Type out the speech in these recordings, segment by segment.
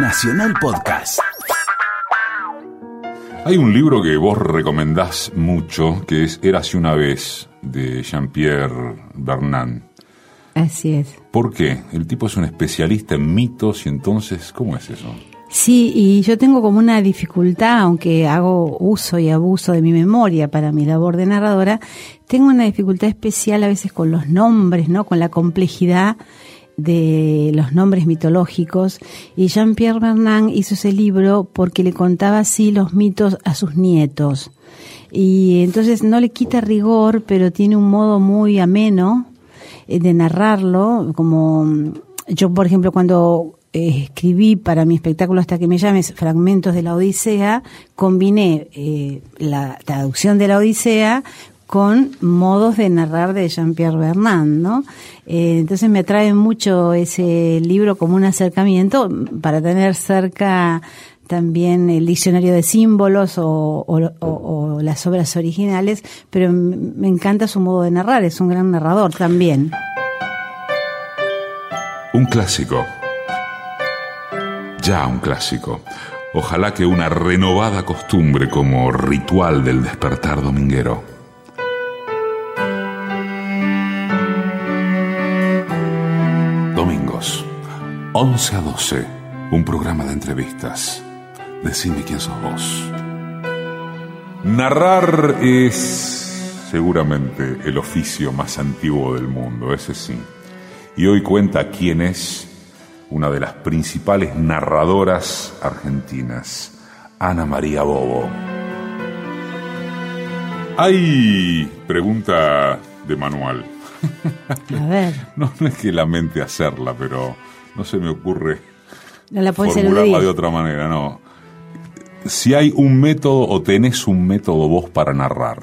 Nacional Podcast. Hay un libro que vos recomendás mucho, que es Érase una vez, de Jean-Pierre Bernard. Así es. ¿Por qué? El tipo es un especialista en mitos y entonces, ¿cómo es eso? Sí, y yo tengo como una dificultad, aunque hago uso y abuso de mi memoria para mi labor de narradora, tengo una dificultad especial a veces con los nombres, ¿no? Con la complejidad de los nombres mitológicos y Jean-Pierre Bernard hizo ese libro porque le contaba así los mitos a sus nietos. Y entonces no le quita rigor, pero tiene un modo muy ameno eh, de narrarlo, como yo por ejemplo cuando eh, escribí para mi espectáculo Hasta que me llames fragmentos de la Odisea, combiné eh, la traducción de la Odisea con modos de narrar de Jean-Pierre Bernard, ¿no? Eh, entonces me atrae mucho ese libro como un acercamiento para tener cerca también el diccionario de símbolos o, las obras originales, pero me encanta su modo de narrar, es un gran narrador también. Un clásico, ya un clásico. Ojalá que una renovada costumbre como ritual del despertar dominguero. 11 a 12, un programa de entrevistas. Decime quién sos vos. Narrar es seguramente el oficio más antiguo del mundo, ese sí. Y hoy cuenta quién es una de las principales narradoras argentinas, Ana María Bobo. Hay pregunta de manual. A ver. No, es que lamente hacerla, pero no se me ocurre no la formularla de otra manera, no. Si hay un método o tenés un método vos para narrar.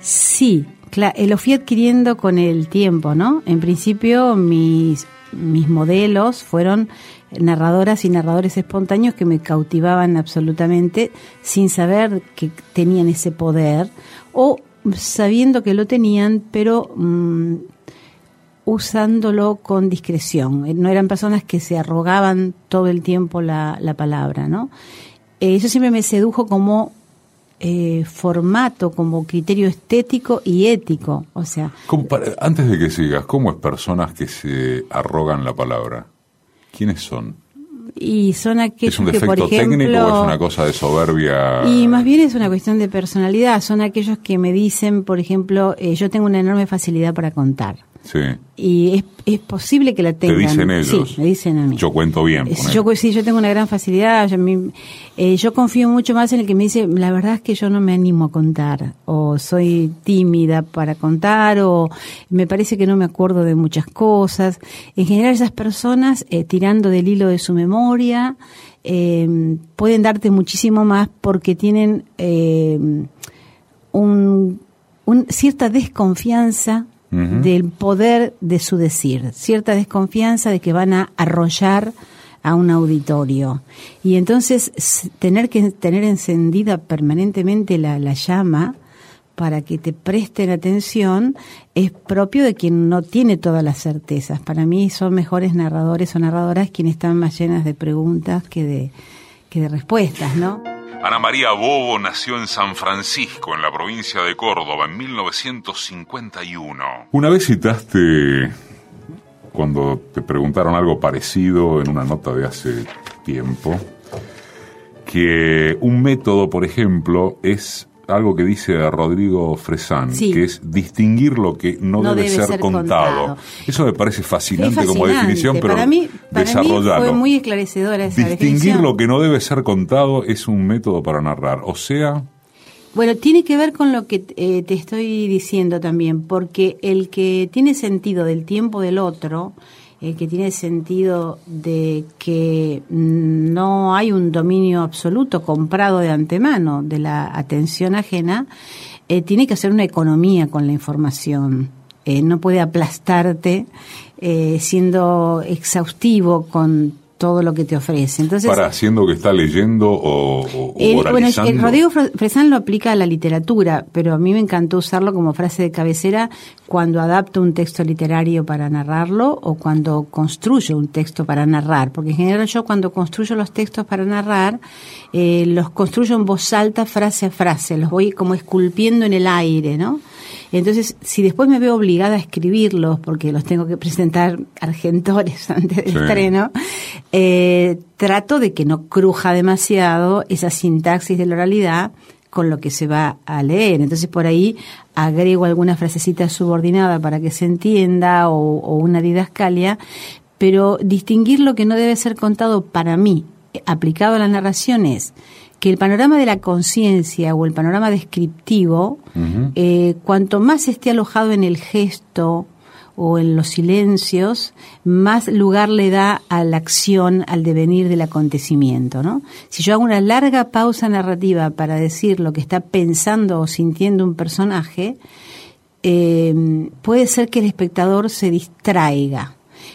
Sí, claro, lo fui adquiriendo con el tiempo, ¿no? En principio mis, mis modelos fueron narradoras y narradores espontáneos que me cautivaban absolutamente sin saber que tenían ese poder o sabiendo que lo tenían, pero mm, usándolo con discreción. Eh, no eran personas que se arrogaban todo el tiempo la, palabra, ¿no? Eh, eso siempre me sedujo como eh, formato, como criterio estético y ético. O sea. antes de que sigas, ¿cómo es personas que se arrogan la palabra? ¿Quiénes son? y son aquellos ¿Es un defecto que, por ejemplo, técnico o es una cosa de soberbia? Y más bien es una cuestión de personalidad. Son aquellos que me dicen, por ejemplo, eh, yo tengo una enorme facilidad para contar. Sí. Y es, es posible que la tengan. Te dicen ellos. Sí, me dicen a mí. Yo cuento bien. Yo, sí, yo tengo una gran facilidad. Yo, eh, yo confío mucho más en el que me dice, la verdad es que yo no me animo a contar. O soy tímida para contar. O me parece que no me acuerdo de muchas cosas. En general esas personas, eh, tirando del hilo de su memoria, eh, pueden darte muchísimo más porque tienen un, un, cierta desconfianza del poder de su decir, cierta desconfianza de que van a arrollar a un auditorio. Y entonces tener que tener encendida permanentemente la, la llama para que te presten atención es propio de quien no tiene todas las certezas. Para mí son mejores narradores o narradoras quienes están más llenas de preguntas que de, que de respuestas, ¿no? Ana María Bobo nació en San Francisco, en la provincia de Córdoba, en 1951. Una vez citaste, cuando te preguntaron algo parecido en una nota de hace tiempo, que un método, por ejemplo, es algo que dice Rodrigo Fresán, que es distinguir lo que no, debe, ser, contado. Eso me parece fascinante, como definición, pero para mí, para fue muy esclarecedora esa Distinguir lo que no debe ser contado es un método para narrar. O sea... Bueno, tiene que ver con lo que eh, te estoy diciendo también, porque el que tiene sentido del tiempo del otro eh, que tiene sentido de que no hay un dominio absoluto comprado de antemano de la atención ajena, eh, tiene que hacer una economía con la información. Eh, no puede aplastarte siendo exhaustivo con todo lo que te ofrece. Entonces, Para, haciendo que está leyendo o, o el, bueno, el Rodrigo Fre- Fresán lo aplica a la literatura, pero a mí me encantó usarlo como frase de cabecera cuando adapto un texto literario para narrarlo o cuando construyo un texto para narrar, porque en general yo cuando construyo los textos para narrar, eh, los construyo en voz alta, frase a frase, los voy como esculpiendo en el aire, ¿no? Entonces, si después me veo obligada a escribirlos, porque los tengo que presentar argentores antes del Sí. estreno, eh, trato de que no cruja demasiado esa sintaxis de la oralidad con lo que se va a leer. Entonces, por ahí agrego alguna frasecita subordinada para que se entienda o, o una didascalia, pero distinguir lo que no debe ser contado para mí, aplicado a la narración, es que el panorama de la conciencia o el panorama descriptivo, eh, cuanto más esté alojado en el gesto o en los silencios, más lugar le da a la acción, al devenir del acontecimiento, ¿no? Si yo hago una larga pausa narrativa para decir lo que está pensando o sintiendo un personaje, eh, puede ser que el espectador se distraiga.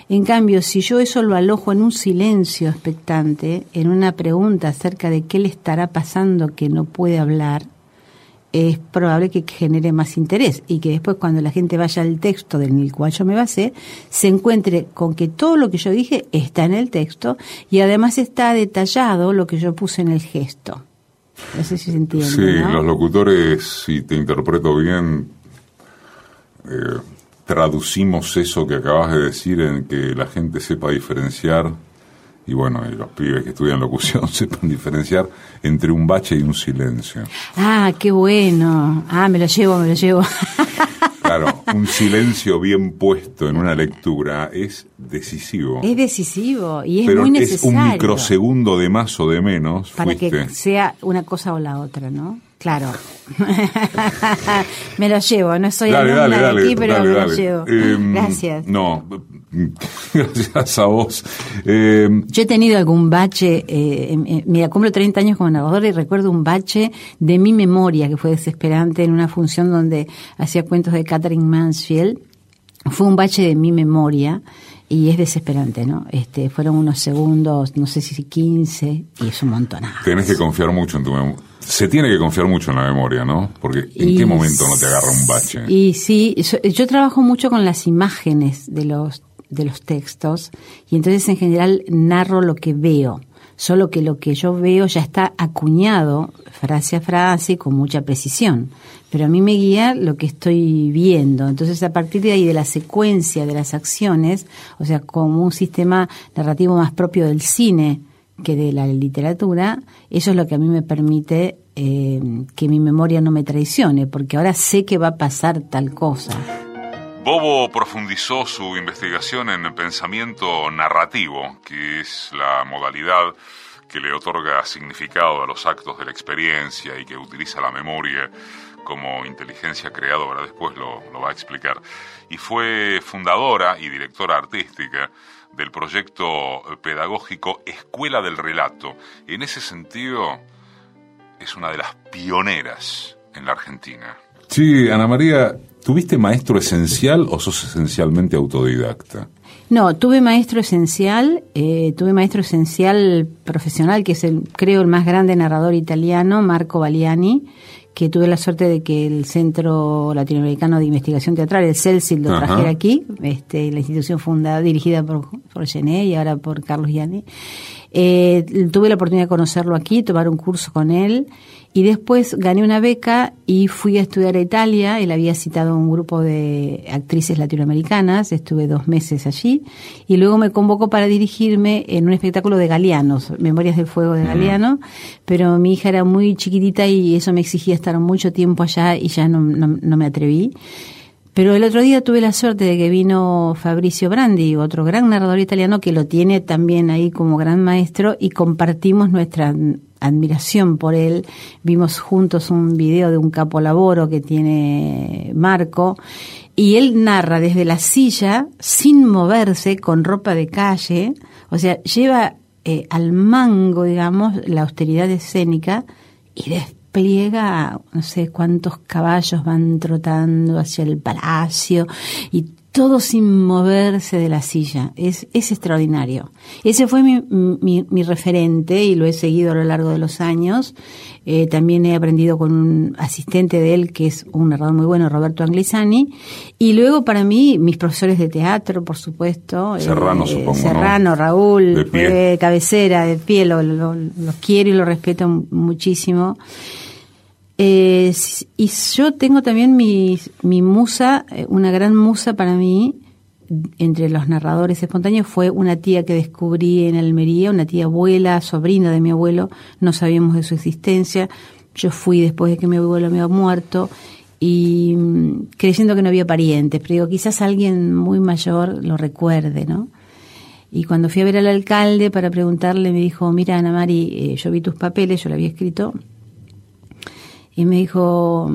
En cambio, si yo eso lo alojo en un silencio expectante, en una pregunta acerca de qué le estará pasando que no puede hablar, es probable que genere más interés y que después cuando la gente vaya al texto en el cual yo me basé, se encuentre con que todo lo que yo dije está en el texto y además está detallado lo que yo puse en el gesto. No sé si se entiende. Sí, ¿no? los locutores, si te interpreto bien, eh, traducimos eso que acabas de decir en que la gente sepa diferenciar, y bueno, y los pibes que estudian locución sepan diferenciar entre un bache y un silencio. Ah, qué bueno. Ah, me lo llevo, me lo llevo. Claro, un silencio bien puesto en una lectura es decisivo. es decisivo y es pero muy es necesario. un microsegundo de más o de menos. para fuiste. que sea una cosa o la otra, ¿no? Claro. me lo llevo, no soy Dale, alumna dale, de aquí, pero me lo llevo. Em, Gracias. No, gracias a vos. Em, Yo he tenido algún bache, eh, eh, mira, cumplo 30 años como narradora y recuerdo un bache de mi memoria que fue desesperante en una función donde hacía cuentos de Catherine Mansfield. Fue un bache de mi memoria y es desesperante, ¿no? Este, fueron unos segundos, no sé si 15, y es un montonazo. tenés que confiar mucho en tu memoria. Se tiene que confiar mucho en la memoria, ¿no? Porque ¿en Y qué momento no te agarra un bache? Y sí, yo, yo trabajo mucho con las imágenes de los, de los textos y entonces en general narro lo que veo. Solo que lo que yo veo ya está acuñado frase a frase con mucha precisión. Pero a mí me guía lo que estoy viendo. Entonces a partir de ahí, de la secuencia de las acciones, o sea, como un sistema narrativo más propio del cine, que de la literatura, eso es lo que a mí me permite eh, que mi memoria no me traicione, porque ahora sé que va a pasar tal cosa. Bobo profundizó su investigación en el pensamiento narrativo, que es la modalidad que le otorga significado a los actos de la experiencia y que utiliza la memoria como inteligencia creadora, después lo, lo va a explicar. Y fue fundadora y directora artística del proyecto pedagógico Escuela del Relato. En ese sentido, es una de las pioneras en la Argentina. Sí, Ana María, ¿tuviste maestro esencial o sos esencialmente autodidacta? No, tuve maestro esencial, eh, tuve maestro esencial profesional, que es el, creo, el más grande narrador italiano, Marco Baliani, que tuve la suerte de que el Centro Latinoamericano de Investigación Teatral, el CELSIL, lo Ajá. trajera aquí, este, la institución fundada, dirigida por, por Gené y ahora por Carlos Gianni. Eh, tuve la oportunidad de conocerlo aquí, tomar un curso con él. Y después gané una beca y fui a estudiar a Italia. Él había citado a un grupo de actrices latinoamericanas, estuve dos meses allí. Y luego me convocó para dirigirme en un espectáculo de Galeanos, Memorias del Fuego de Galeano, pero mi hija era muy chiquitita y eso me exigía estar mucho tiempo allá y ya no, no, no me atreví. Pero el otro día tuve la suerte de que vino Fabricio Brandi, otro gran narrador italiano que lo tiene también ahí como gran maestro y compartimos nuestra admiración por él. Vimos juntos un video de un capolavoro que tiene Marco y él narra desde la silla sin moverse con ropa de calle, o sea, lleva eh, al mango, digamos, la austeridad escénica y despliega no sé cuántos caballos van trotando hacia el palacio y todo sin moverse de la silla. Es, es extraordinario. Ese fue mi, mi, mi, referente y lo he seguido a lo largo de los años. Eh, también he aprendido con un asistente de él que es un narrador muy bueno, Roberto Anglizani. Y luego para mí, mis profesores de teatro, por supuesto. Eh, Serrano, supongo. Serrano, Raúl, cabecera, de pie, los quiero y lo respeto muchísimo. Eh, y yo tengo también mi, mi musa, eh, una gran musa para mí, entre los narradores espontáneos, fue una tía que descubrí en Almería, una tía abuela, sobrina de mi abuelo, no sabíamos de su existencia. Yo fui después de que mi abuelo me había muerto y mm, creyendo que no había parientes, pero digo, quizás alguien muy mayor lo recuerde, ¿no? Y cuando fui a ver al alcalde para preguntarle, me dijo, mira, Ana Mari, eh, yo vi tus papeles, yo lo había escrito, y me dijo,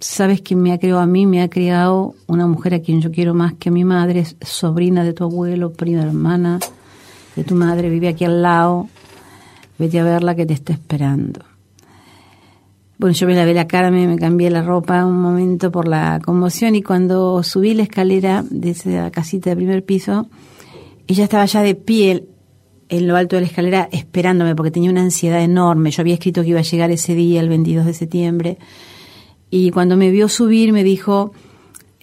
sabes quién me ha criado a mí, me ha criado una mujer a quien yo quiero más que a mi madre, sobrina de tu abuelo, prima hermana de tu madre, vive aquí al lado, vete a verla que te está esperando. Bueno, yo me lavé la cara, me, me cambié la ropa un momento por la conmoción y cuando subí la escalera de esa casita de primer piso, ella estaba ya de pie en lo alto de la escalera esperándome porque tenía una ansiedad enorme. Yo había escrito que iba a llegar ese día, el 22 de septiembre. Y cuando me vio subir me dijo,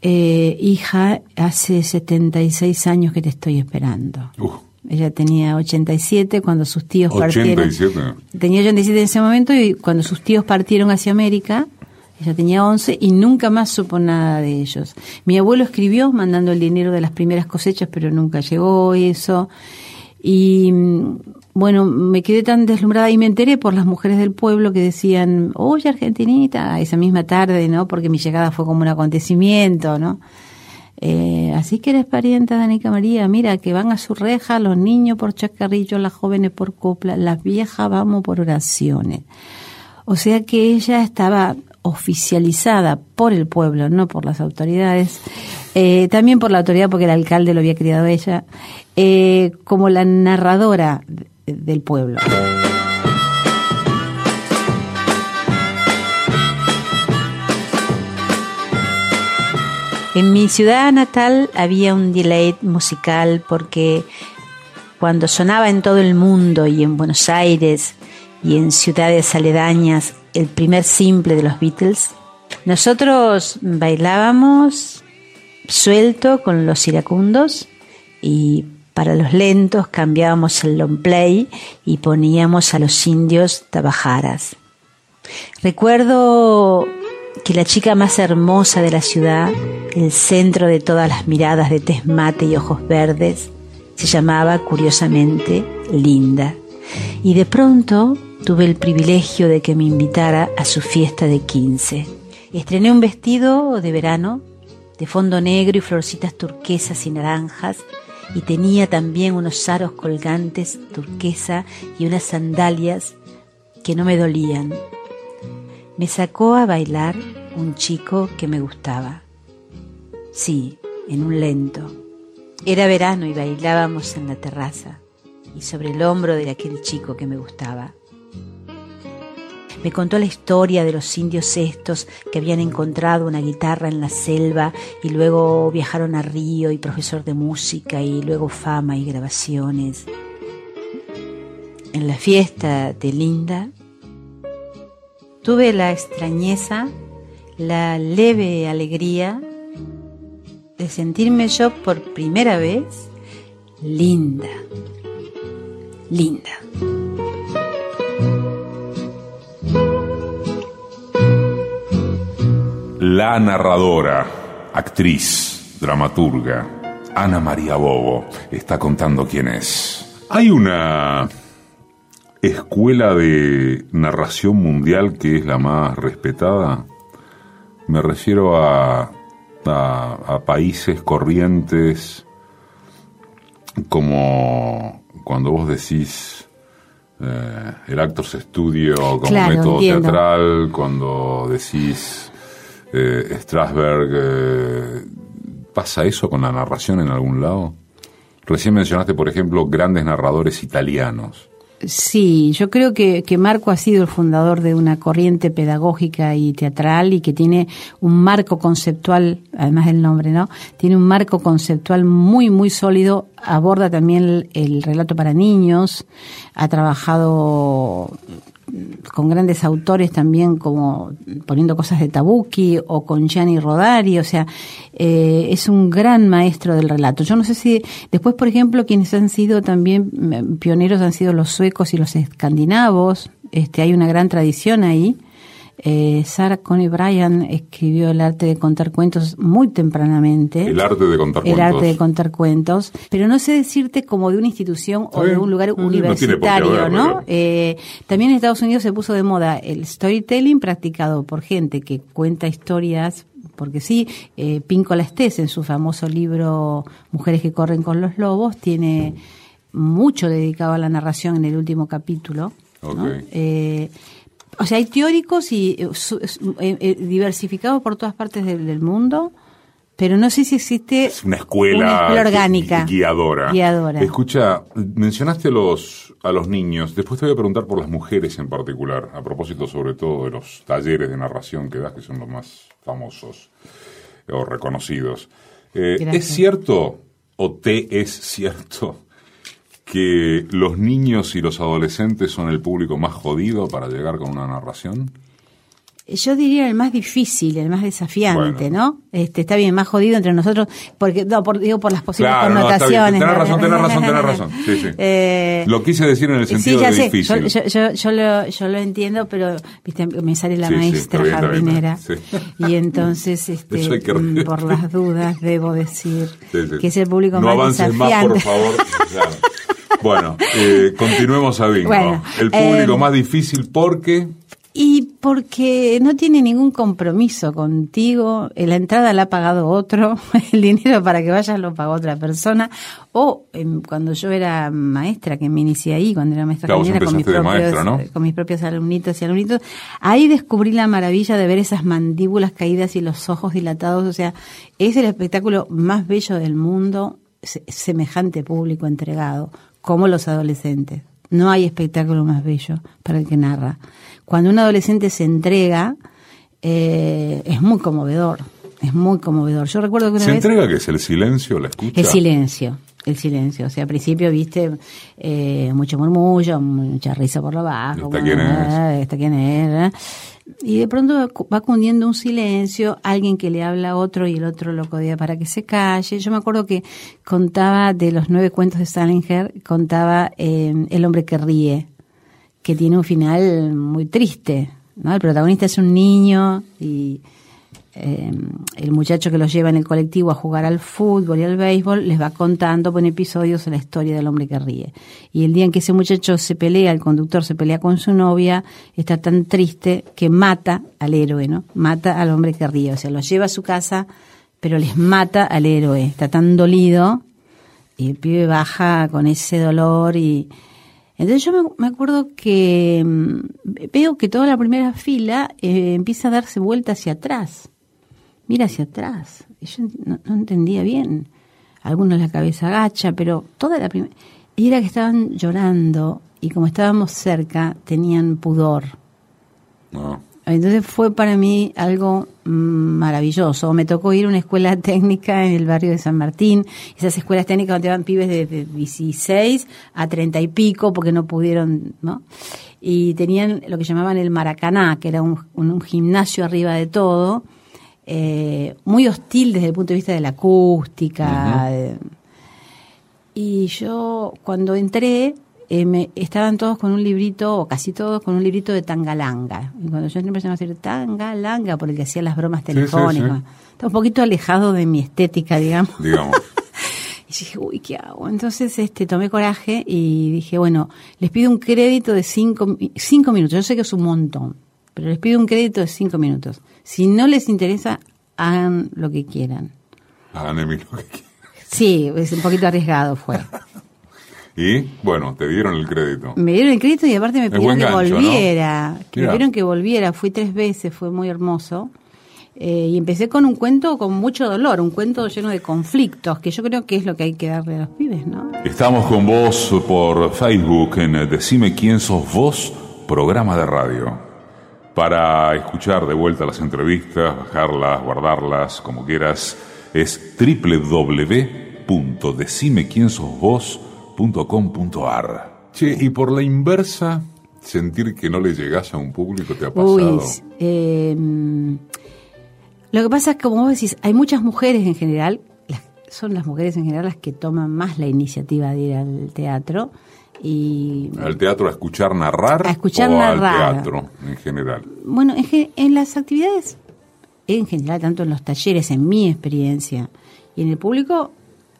eh, hija, hace 76 años que te estoy esperando. Ella tenía 87 cuando sus tíos 87. partieron. Tenía 87 en ese momento y cuando sus tíos partieron hacia América, ella tenía 11 y nunca más supo nada de ellos. Mi abuelo escribió mandando el dinero de las primeras cosechas, pero nunca llegó eso. Y bueno, me quedé tan deslumbrada y me enteré por las mujeres del pueblo que decían, oye Argentinita, esa misma tarde, ¿no? Porque mi llegada fue como un acontecimiento, ¿no? Eh, así que eres parienta de Anica María, mira, que van a su reja los niños por chacarrillo, las jóvenes por copla, las viejas vamos por oraciones. O sea que ella estaba oficializada por el pueblo, no por las autoridades, eh, también por la autoridad porque el alcalde lo había criado ella, eh, como la narradora del pueblo. En mi ciudad natal había un delay musical porque cuando sonaba en todo el mundo y en Buenos Aires y en ciudades aledañas el primer simple de los Beatles, nosotros bailábamos suelto con los iracundos y para los lentos cambiábamos el long play y poníamos a los indios tabajaras. Recuerdo que la chica más hermosa de la ciudad, el centro de todas las miradas de tez mate y ojos verdes, se llamaba curiosamente Linda. Y de pronto tuve el privilegio de que me invitara a su fiesta de 15. Estrené un vestido de verano de fondo negro y florcitas turquesas y naranjas, y tenía también unos aros colgantes turquesa y unas sandalias que no me dolían. Me sacó a bailar un chico que me gustaba. Sí, en un lento. Era verano y bailábamos en la terraza y sobre el hombro de aquel chico que me gustaba. Me contó la historia de los indios estos que habían encontrado una guitarra en la selva y luego viajaron a Río y profesor de música y luego fama y grabaciones. En la fiesta de Linda tuve la extrañeza, la leve alegría de sentirme yo por primera vez linda linda. La narradora, actriz, dramaturga, Ana María Bobo, está contando quién es. Hay una escuela de narración mundial que es la más respetada. Me refiero a, a países corrientes como cuando vos decís eh, el Actors Studio como método teatral, cuando decís eh, Strasberg, eh, ¿pasa eso con la narración en algún lado? Recién mencionaste, por ejemplo, grandes narradores italianos. Sí, yo creo que, que, Marco ha sido el fundador de una corriente pedagógica y teatral y que tiene un marco conceptual, además del nombre, ¿no? Tiene un marco conceptual muy, muy sólido. Aborda también el relato para niños. Ha trabajado con grandes autores también como poniendo cosas de Tabucchi o con Gianni Rodari, o sea, eh, es un gran maestro del relato. Yo no sé si después, por ejemplo, quienes han sido también mm, pioneros han sido los suecos y los escandinavos, este, hay una gran tradición ahí. Eh, Sarah Coney Bryan escribió El arte de contar cuentos muy tempranamente. El arte de contar cuentos. El arte de contar cuentos. Pero no sé decirte como de una institución o de un lugar universitario, ¿no? Eh, también en Estados Unidos se puso de moda el storytelling practicado por gente que cuenta historias porque sí, eh, Pincola Estés en su famoso libro Mujeres que corren con los lobos tiene mucho dedicado a la narración en el último capítulo. Eh, o sea, hay teóricos y eh, eh, eh, diversificados por todas partes del, mundo, pero no sé si existe una escuela, orgánica guiadora. Escucha, mencionaste los a los niños. Después te voy a preguntar por las mujeres en particular, a propósito sobre todo de los talleres de narración que das, que son los más famosos o reconocidos. ¿Es cierto o te es cierto que los niños y los adolescentes son el público más jodido para llegar con una narración? Yo diría el más difícil, el más desafiante, ¿no? Este, está bien, más jodido entre nosotros, porque no, por, digo por las posibles connotaciones. No, tenés razón, tenés razón, tenés razón. Sí, sí. Eh, lo quise decir en el sentido de difícil. Yo, yo, yo, lo, yo lo entiendo, pero viste, me sale la maestra jardinera. y entonces, este, mm, por las dudas, debo decir que es el público más desafiante. No avances más, por favor. Bueno, eh, continuemos a Bingo. el público eh, más difícil porque... Y porque no tiene ningún compromiso contigo, eh, la entrada la ha pagado otro, el dinero para que vayas lo pagó otra persona, o cuando yo era maestra, que me inicié ahí, cuando era maestra con, mis propios, con mis propios alumnitos y alumnitos, ahí descubrí la maravilla de ver esas mandíbulas caídas y los ojos dilatados, o sea, es el espectáculo más bello del mundo, semejante público entregado, como los adolescentes. No hay espectáculo más bello para el que narra. Cuando un adolescente se entrega, eh, es muy conmovedor. Es muy conmovedor. Yo recuerdo que una ¿Se vez, entrega que es el silencio, la escucha? El silencio, el silencio. O sea, al principio viste eh, mucho murmullo, mucha risa por lo bajo. ¿Esta quién es? ¿Esta quién es? Y de pronto va cundiendo un silencio, alguien que le habla a otro y el otro lo codea para que se calle. Yo me acuerdo que contaba de los nueve cuentos de Salinger, contaba eh, El hombre que ríe, que tiene un final muy triste. ¿no? El protagonista es un niño y eh, el muchacho que los lleva en el colectivo a jugar al fútbol y al béisbol les va contando por episodios la historia del hombre que ríe. Y el día en que ese muchacho se pelea, el conductor se pelea con su novia, está tan triste que mata al héroe, ¿no? Mata al hombre que ríe. O sea, los lleva a su casa, pero les mata al héroe. Está tan dolido y el pibe baja con ese dolor y... Entonces yo me, acuerdo que mm, veo que toda la primera fila eh, empieza a darse vuelta hacia atrás mira hacia atrás. Y yo no, entendía bien. Algunos la cabeza agacha, pero toda la primera... Y era que estaban llorando y como estábamos cerca, tenían pudor. Ah. Entonces fue para mí algo maravilloso. Me tocó ir a una escuela técnica en el barrio de San Martín. Esas escuelas técnicas donde van pibes de, 16 a 30 y pico porque no pudieron, ¿no? Y tenían lo que llamaban el Maracaná, que era un gimnasio arriba de todo eh, muy hostil desde el punto de vista de la acústica. y yo cuando entré, eh, me, estaban todos con un librito, o casi todos con un librito de Tangalanga. Y cuando yo empecé a decir Tangalanga, por el que hacía las bromas telefónicas. Estaba un poquito alejado de mi estética, digamos. Digamos. y dije, uy, ¿qué hago? Entonces este, tomé coraje y dije, bueno, les pido un crédito de cinco, cinco minutos. Yo sé que es un montón, pero les pido un crédito de cinco minutos. Si no les interesa, hagan lo que quieran. Hagan lo que quieran. Sí, es un poquito arriesgado fue. y bueno, te dieron el crédito. Me dieron el crédito y aparte me pidieron que volviera. Que me pidieron que volviera. Fui tres veces, fue muy hermoso. Eh, y empecé con un cuento con mucho dolor, un cuento lleno de conflictos, que yo creo que es lo que hay que darle a los pibes, ¿no? Estamos con vos por Facebook en Decime quién sos vos, programa de radio. Para escuchar de vuelta las entrevistas, bajarlas, guardarlas, como quieras, es www.decimequiensosvos.com.ar. Che, y por la inversa, sentir que no le llegas a un público te ha pasado. Uy, eh, lo que pasa es que, como vos decís, hay muchas mujeres en general, son las mujeres en general las que toman más la iniciativa de ir al teatro. Y, ¿Al teatro a escuchar narrar? A escuchar o narrar. al teatro en general? Bueno, en, en las actividades, en general, tanto en los talleres, en mi experiencia, y en el público,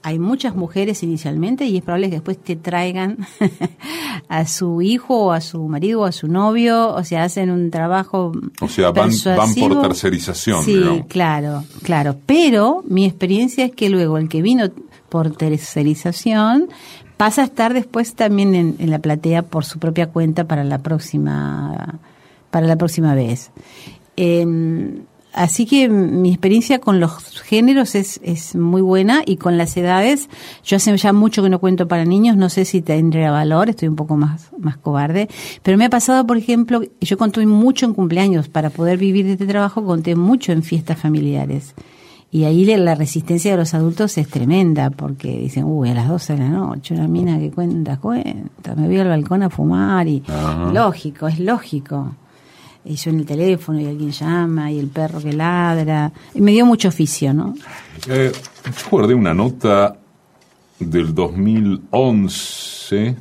hay muchas mujeres inicialmente y es probable que después te traigan a su hijo o a su marido o a su novio, o sea, hacen un trabajo. O sea, van, van por tercerización. Sí, claro, claro. Pero mi experiencia es que luego el que vino por tercerización pasa a estar después también en, en la platea por su propia cuenta para la próxima para la próxima vez. Eh, Así que mi experiencia con los géneros es, es muy buena y con las edades, yo hace ya mucho que no cuento para niños, no sé si tendría valor, estoy un poco más, más cobarde, pero me ha pasado, por ejemplo, yo conté mucho en cumpleaños, para poder vivir de este trabajo conté mucho en fiestas familiares. Y ahí la resistencia de los adultos es tremenda, porque dicen, uy, a las 12 de la noche, una mina que cuenta, cuenta, me voy al balcón a fumar y lógico, es lógico y en el teléfono y alguien llama y el perro que ladra. Y me dio mucho oficio, ¿no? Eh, yo guardé una nota del 2011.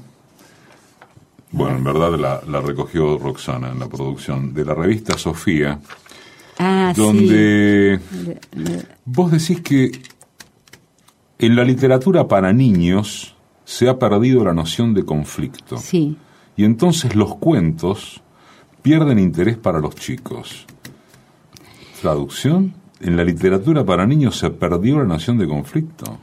Bueno, en verdad la, la, recogió Roxana en la producción de la revista Sofía. Ah, donde vos decís que en la literatura para niños se ha perdido la noción de conflicto. Sí. Y entonces los cuentos pierden interés para los chicos. Traducción. En la literatura para niños se perdió la noción de conflicto.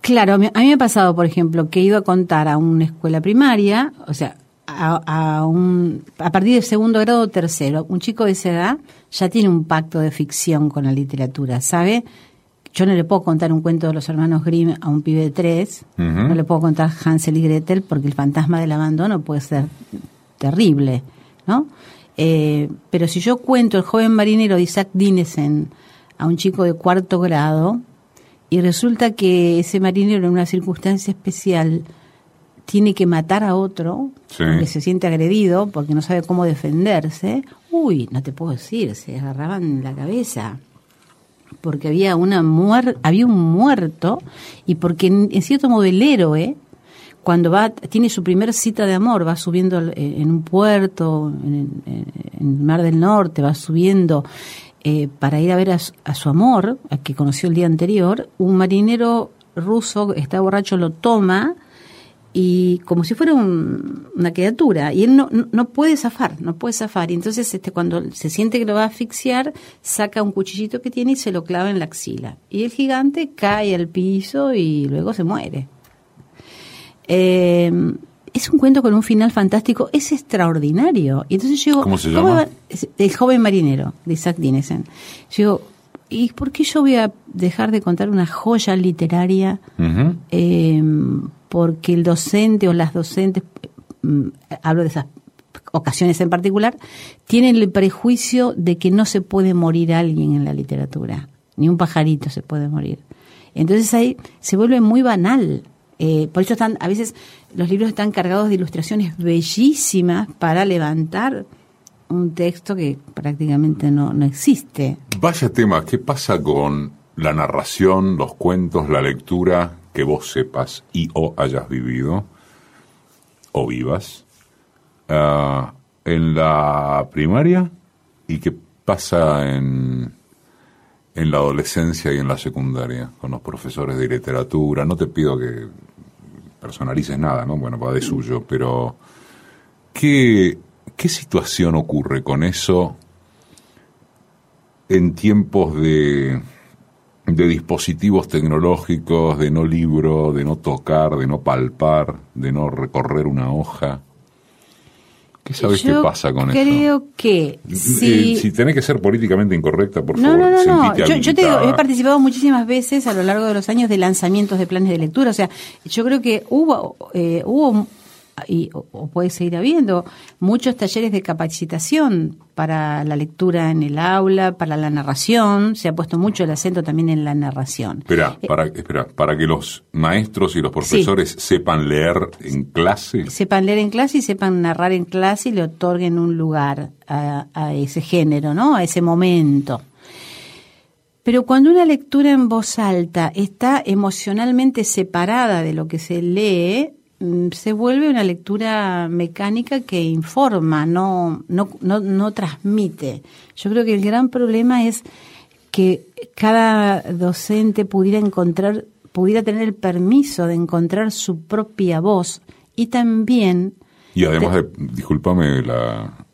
Claro, a mí me ha pasado, por ejemplo, que he ido a contar a una escuela primaria, o sea, a, un, a partir del segundo grado o tercero, un chico de esa edad ya tiene un pacto de ficción con la literatura, ¿sabe? Yo no le puedo contar un cuento de los hermanos Grimm a un pibe de tres, no le puedo contar Hansel y Gretel porque el fantasma del abandono puede ser terrible, ¿no? Eh, pero si yo cuento el joven marinero de Isaac Dinesen a un chico de cuarto grado y resulta que ese marinero en una circunstancia especial tiene que matar a otro que se siente agredido porque no sabe cómo defenderse, uy, no te puedo decir, se agarraban la cabeza porque había una muer había un muerto y porque en cierto modo el héroe cuando va, tiene su primera cita de amor, va subiendo en un puerto, en, el Mar del Norte, va subiendo eh, para ir a ver a, su amor, a que conoció el día anterior, un marinero ruso, está borracho, lo toma y como si fuera una criatura y él no, no, puede zafar, no puede zafar y entonces este cuando se siente que lo va a asfixiar saca un cuchillito que tiene y se lo clava en la axila y el gigante cae al piso y luego se muere. Eh, es un cuento con un final fantástico, es extraordinario. Y entonces yo ¿Cómo se llama? el joven marinero, de Isaac Dinesen. Yo ¿y por qué yo voy a dejar de contar una joya literaria? Eh, porque el docente o las docentes, mm, hablo de esas ocasiones en particular, tienen el prejuicio de que no se puede morir alguien en la literatura, ni un pajarito se puede morir. Entonces ahí se vuelve muy banal eh, por eso están, a veces los libros están cargados de ilustraciones bellísimas para levantar un texto que prácticamente no, no existe. Vaya tema, ¿qué pasa con la narración, los cuentos, la lectura que vos sepas y o hayas vivido o vivas ah, en la primaria y qué pasa en en la adolescencia y en la secundaria con los profesores de literatura. No te pido que personalices nada, ¿no? Bueno, va de suyo, pero ¿qué, qué situación ocurre con eso en tiempos de, de dispositivos tecnológicos, de no libro, de no tocar, de no palpar, de no recorrer una hoja? ¿Qué sabes qué pasa con eso? Creo que eh, si... si tenés que ser políticamente incorrecta, por favor. No, no, no. Yo, yo, te digo, he participado muchísimas veces a lo largo de los años de lanzamientos de planes de lectura. O sea, yo creo que hubo, eh, hubo y, o, puede seguir habiendo muchos talleres de capacitación para la lectura en el aula, para la narración, se ha puesto mucho el acento también en la narración. Espera, eh, para, espera, para que los maestros y los profesores sepan leer en clase. Sepan leer en clase y sepan narrar en clase y le otorguen un lugar a, a ese género, ¿no? A ese momento. Pero cuando una lectura en voz alta está emocionalmente separada de lo que se lee, se vuelve una lectura mecánica que informa, no, no, no, no transmite. Yo creo que el gran problema es que cada docente pudiera encontrar, pudiera tener el permiso de encontrar su propia voz y también... Y además, de, discúlpame la...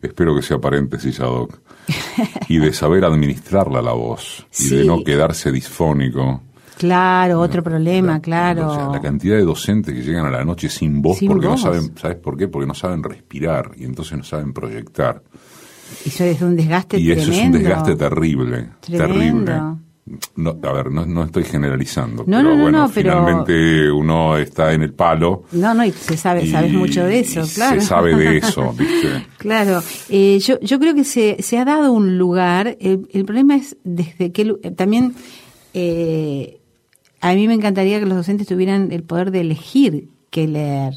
Espero que sea paréntesis, Adoc. y de saber administrarla la voz y de no quedarse disfónico Claro, otro problema, claro. la cantidad de docentes que llegan a la noche sin voz porque no saben, ¿sabes por qué? Porque no saben respirar y entonces no saben proyectar. Y eso es un desgaste y eso es un desgaste terrible, terrible. No, a ver, no, estoy generalizando, no, pero bueno, finalmente uno está en el palo. No, no, y se sabe, sabes mucho de eso, claro. Se sabe de eso, ¿viste? claro, eh, yo, yo creo que se, se ha dado un lugar, el, el problema es desde que también eh, a mí me encantaría que los docentes tuvieran el poder de elegir qué leer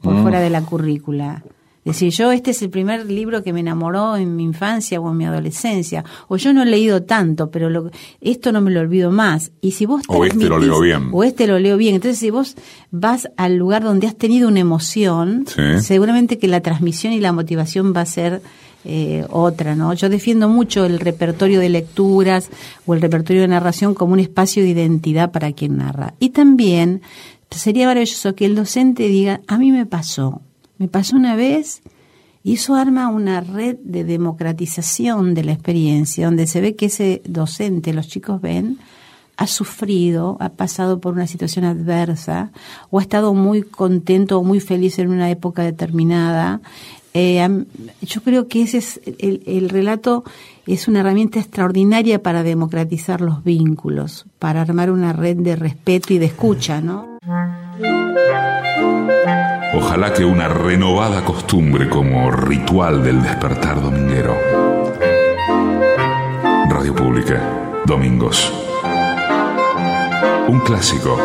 por mm. fuera de la currícula. Decir, yo este es el primer libro que me enamoró en mi infancia o en mi adolescencia, o yo no he leído tanto, pero lo, esto no me lo olvido más. Y si vos o este lo leo bien. O este lo leo bien. Entonces, si vos vas al lugar donde has tenido una emoción, seguramente que la transmisión y la motivación va a ser eh, otra, ¿no? Yo defiendo mucho el repertorio de lecturas o el repertorio de narración como un espacio de identidad para quien narra. Y también sería maravilloso que el docente diga, a mí me pasó, me pasó una vez y eso arma una red de democratización de la experiencia, donde se ve que ese docente, los chicos ven, ha sufrido, ha pasado por una situación adversa o ha estado muy contento o muy feliz en una época determinada eh, yo creo que ese es el, relato es una herramienta extraordinaria para democratizar los vínculos, para armar una red de respeto y de escucha, ¿no? Ojalá que una renovada costumbre como ritual del despertar dominguero. Radio Pública, domingos. Un clásico.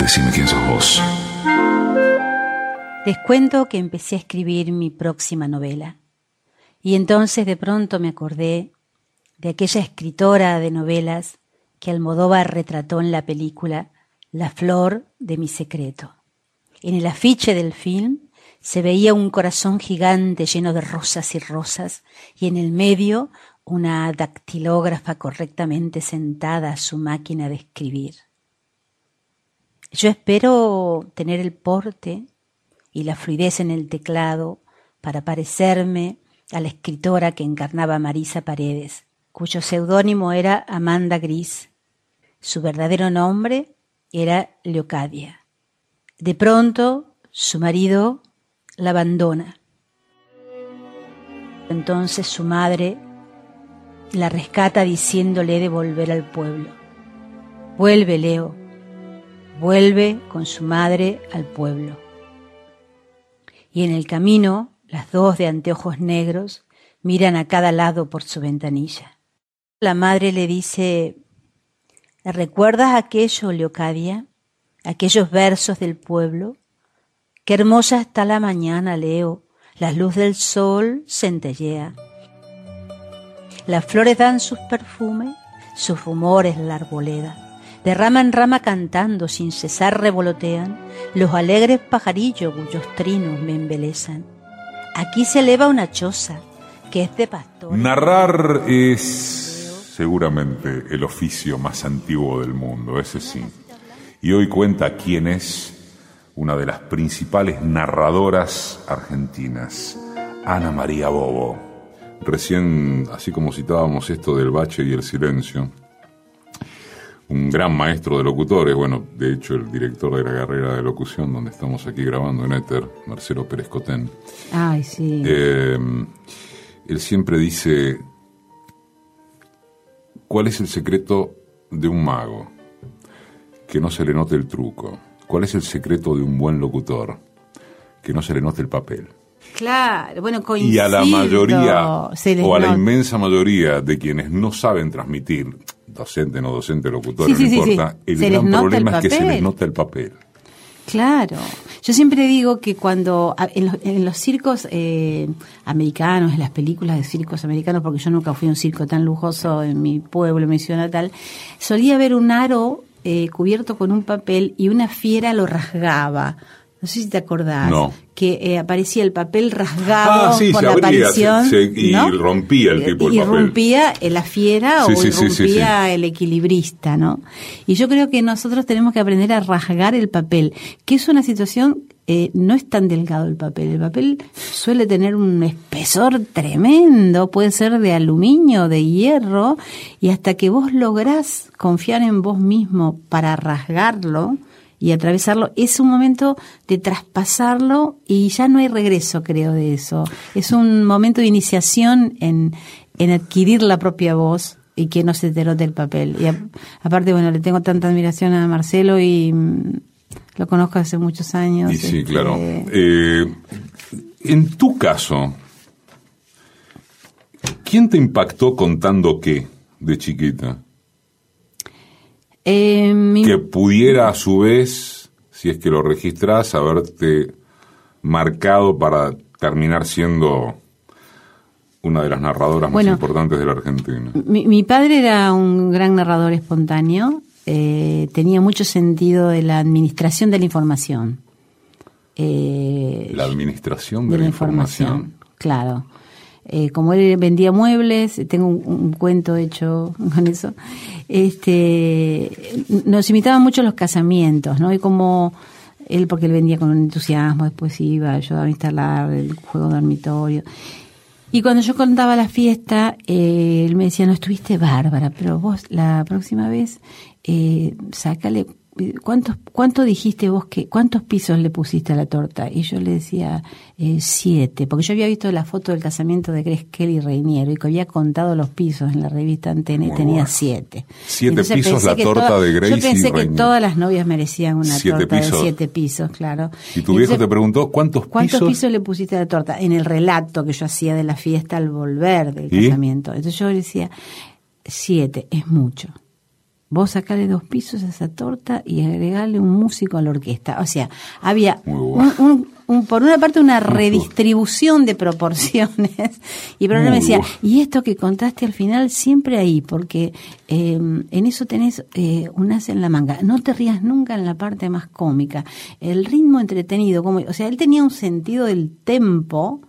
Decime quién sos vos. Les cuento que empecé a escribir mi próxima novela. Y entonces de pronto me acordé de aquella escritora de novelas que Almodóvar retrató en la película La flor de mi secreto. En el afiche del film se veía un corazón gigante lleno de rosas y rosas y en el medio una dactilógrafa correctamente sentada a su máquina de escribir. Yo espero tener el porte y la fluidez en el teclado para parecerme a la escritora que encarnaba Marisa Paredes, cuyo seudónimo era Amanda Gris. Su verdadero nombre era Leocadia. De pronto, su marido la abandona. Entonces su madre la rescata diciéndole de volver al pueblo. Vuelve, Leo. Vuelve con su madre al pueblo y en el camino las dos de anteojos negros miran a cada lado por su ventanilla. La madre le dice, ¿recuerdas aquello, Leocadia? Aquellos versos del pueblo. Qué hermosa está la mañana, Leo. La luz del sol centellea. Las flores dan sus perfumes, sus rumores la arboleda. De rama en rama cantando sin cesar revolotean los alegres pajarillos cuyos trinos me embelezan. Aquí se eleva una choza que es de pastor. Narrar es seguramente el oficio más antiguo del mundo, ese sí. Y hoy cuenta quién es una de las principales narradoras argentinas, Ana María Bobo. Recién, así como citábamos esto del bache y el silencio, un gran maestro de locutores, bueno, de hecho el director de la carrera de locución donde estamos aquí grabando en Éter, Marcelo Pérez Cotén. Ay, sí. Eh, él siempre dice, ¿cuál es el secreto de un mago? Que no se le note el truco. ¿Cuál es el secreto de un buen locutor? Que no se le note el papel. Claro, bueno, coincido. Y a la mayoría, o a la inmensa mayoría de quienes no saben transmitir, docente, no docente, locutor, no importa, el gran problema es que se les nota el papel. Claro. Yo siempre digo que cuando en los, circos eh, americanos, en las películas de circos americanos, porque yo nunca fui a un circo tan lujoso en mi pueblo, en mi ciudad natal, solía haber un aro eh, cubierto con un papel y una fiera lo rasgaba. No sé si te acordás. Que eh, aparecía el papel rasgado ah, por la aparición. y rompía el tipo Y rompía la fiera o rompía el equilibrista, ¿no? Y yo creo que nosotros tenemos que aprender a rasgar el papel, que es una situación eh, no es tan delgado el papel. El papel suele tener un espesor tremendo, puede ser de aluminio, de hierro, y hasta que vos lográs confiar en vos mismo para rasgarlo, y atravesarlo, es un momento de traspasarlo y ya no hay regreso, creo, de eso. Es un momento de iniciación en, en adquirir la propia voz y que no se te rote el papel. Y aparte, bueno, le tengo tanta admiración a Marcelo y mm, lo conozco hace muchos años. Y sí, este, claro. Eh, en tu caso, ¿quién te impactó contando qué de chiquita? Eh, que pudiera a su vez, si es que lo registras, haberte marcado para terminar siendo una de las narradoras más importantes de la Argentina. Mi, padre era un gran narrador espontáneo, eh, tenía mucho sentido de la administración de la información. Eh, la administración de, la, información. Claro. Eh, como él vendía muebles, tengo un, cuento hecho con eso, este, nos invitaban mucho los casamientos, ¿no? Y como él, porque él vendía con un entusiasmo, después iba, ayudaba a instalar el juego dormitorio. Y cuando yo contaba la fiesta, eh, él me decía, no estuviste bárbara, pero vos la próxima vez, eh, sácale ¿cuántos, ¿cuánto dijiste vos que, cuántos pisos le pusiste a la torta? Y yo le decía, eh, siete, porque yo había visto la foto del casamiento de Grace Kelly Reiniero y que había contado los pisos en la revista Antena y tenía siete. Siete pisos la torta de Grace Yo pensé que todas las novias merecían una torta de siete pisos, claro. Y tu viejo te preguntó, ¿cuántos, ¿cuántos pisos? le pusiste a la torta? En el relato que yo hacía de la fiesta al volver del casamiento. Entonces yo decía, siete, es mucho vos sacarle dos pisos a esa torta y agregarle un músico a la orquesta. O sea, había un, por una parte una redistribución de proporciones y pero me decía, y esto que contaste al final siempre ahí, porque eh, en eso tenés eh, un as en la manga. No te rías nunca en la parte más cómica. El ritmo entretenido, como, o sea, él tenía un sentido del tempo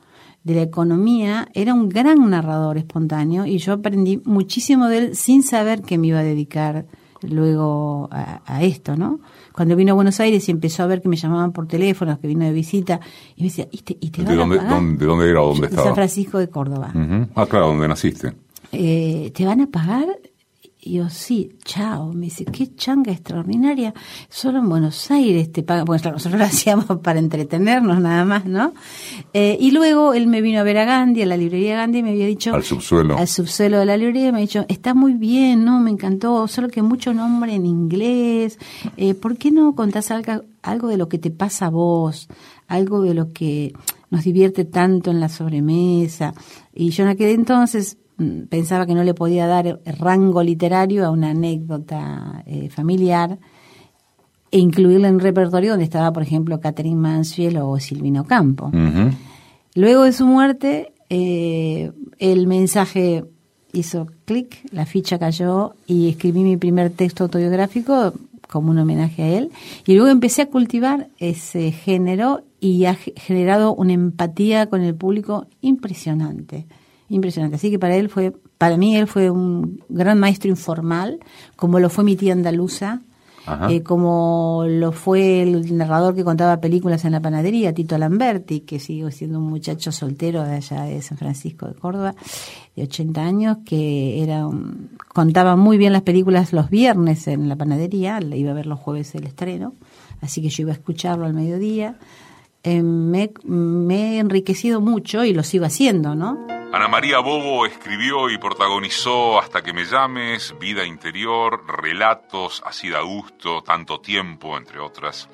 de la economía, era un gran narrador espontáneo y yo aprendí muchísimo de él sin saber que me iba a dedicar luego a, esto, ¿no? Cuando vino a Buenos Aires y empezó a ver que me llamaban por teléfono, que vino de visita, y me decía, ¿y te, y te ¿De, dónde, ¿De dónde era? ¿Dónde estaba? San Francisco de Córdoba. Ah, claro, donde naciste. Eh, ¿Te van a pagar? Y yo, sí, chao. Me dice, qué changa extraordinaria. Solo en Buenos Aires te pagan. Bueno, nosotros lo hacíamos para entretenernos nada más, ¿no? Eh, y luego él me vino a ver a Gandhi, a la librería Gandhi, y me había dicho... Al subsuelo. Al subsuelo de la librería, me ha dicho, está muy bien, ¿no? Me encantó, solo que mucho nombre en inglés. Eh, ¿Por qué no contás algo, algo de lo que te pasa a vos? Algo de lo que nos divierte tanto en la sobremesa. Y yo en aquel entonces pensaba que no le podía dar rango literario a una anécdota eh, familiar e incluirla en un repertorio donde estaba, por ejemplo, Catherine Mansfield o Silvino Campo. Luego de su muerte, eh, el mensaje hizo clic, la ficha cayó y escribí mi primer texto autobiográfico como un homenaje a él. Y luego empecé a cultivar ese género y ha generado una empatía con el público impresionante impresionante. Así que para él fue, para mí él fue un gran maestro informal, como lo fue mi tía andaluza, eh, como lo fue el narrador que contaba películas en la panadería, Tito Lamberti, que sigue siendo un muchacho soltero de allá de San Francisco de Córdoba, de 80 años, que era contaba muy bien las películas los viernes en la panadería, iba a ver los jueves el estreno, así que yo iba a escucharlo al mediodía. Eh, me, me he enriquecido mucho y lo sigo haciendo, ¿no? Ana María Bobo escribió y protagonizó Hasta que me llames, Vida Interior, Relatos, Así da gusto, Tanto tiempo, entre otras,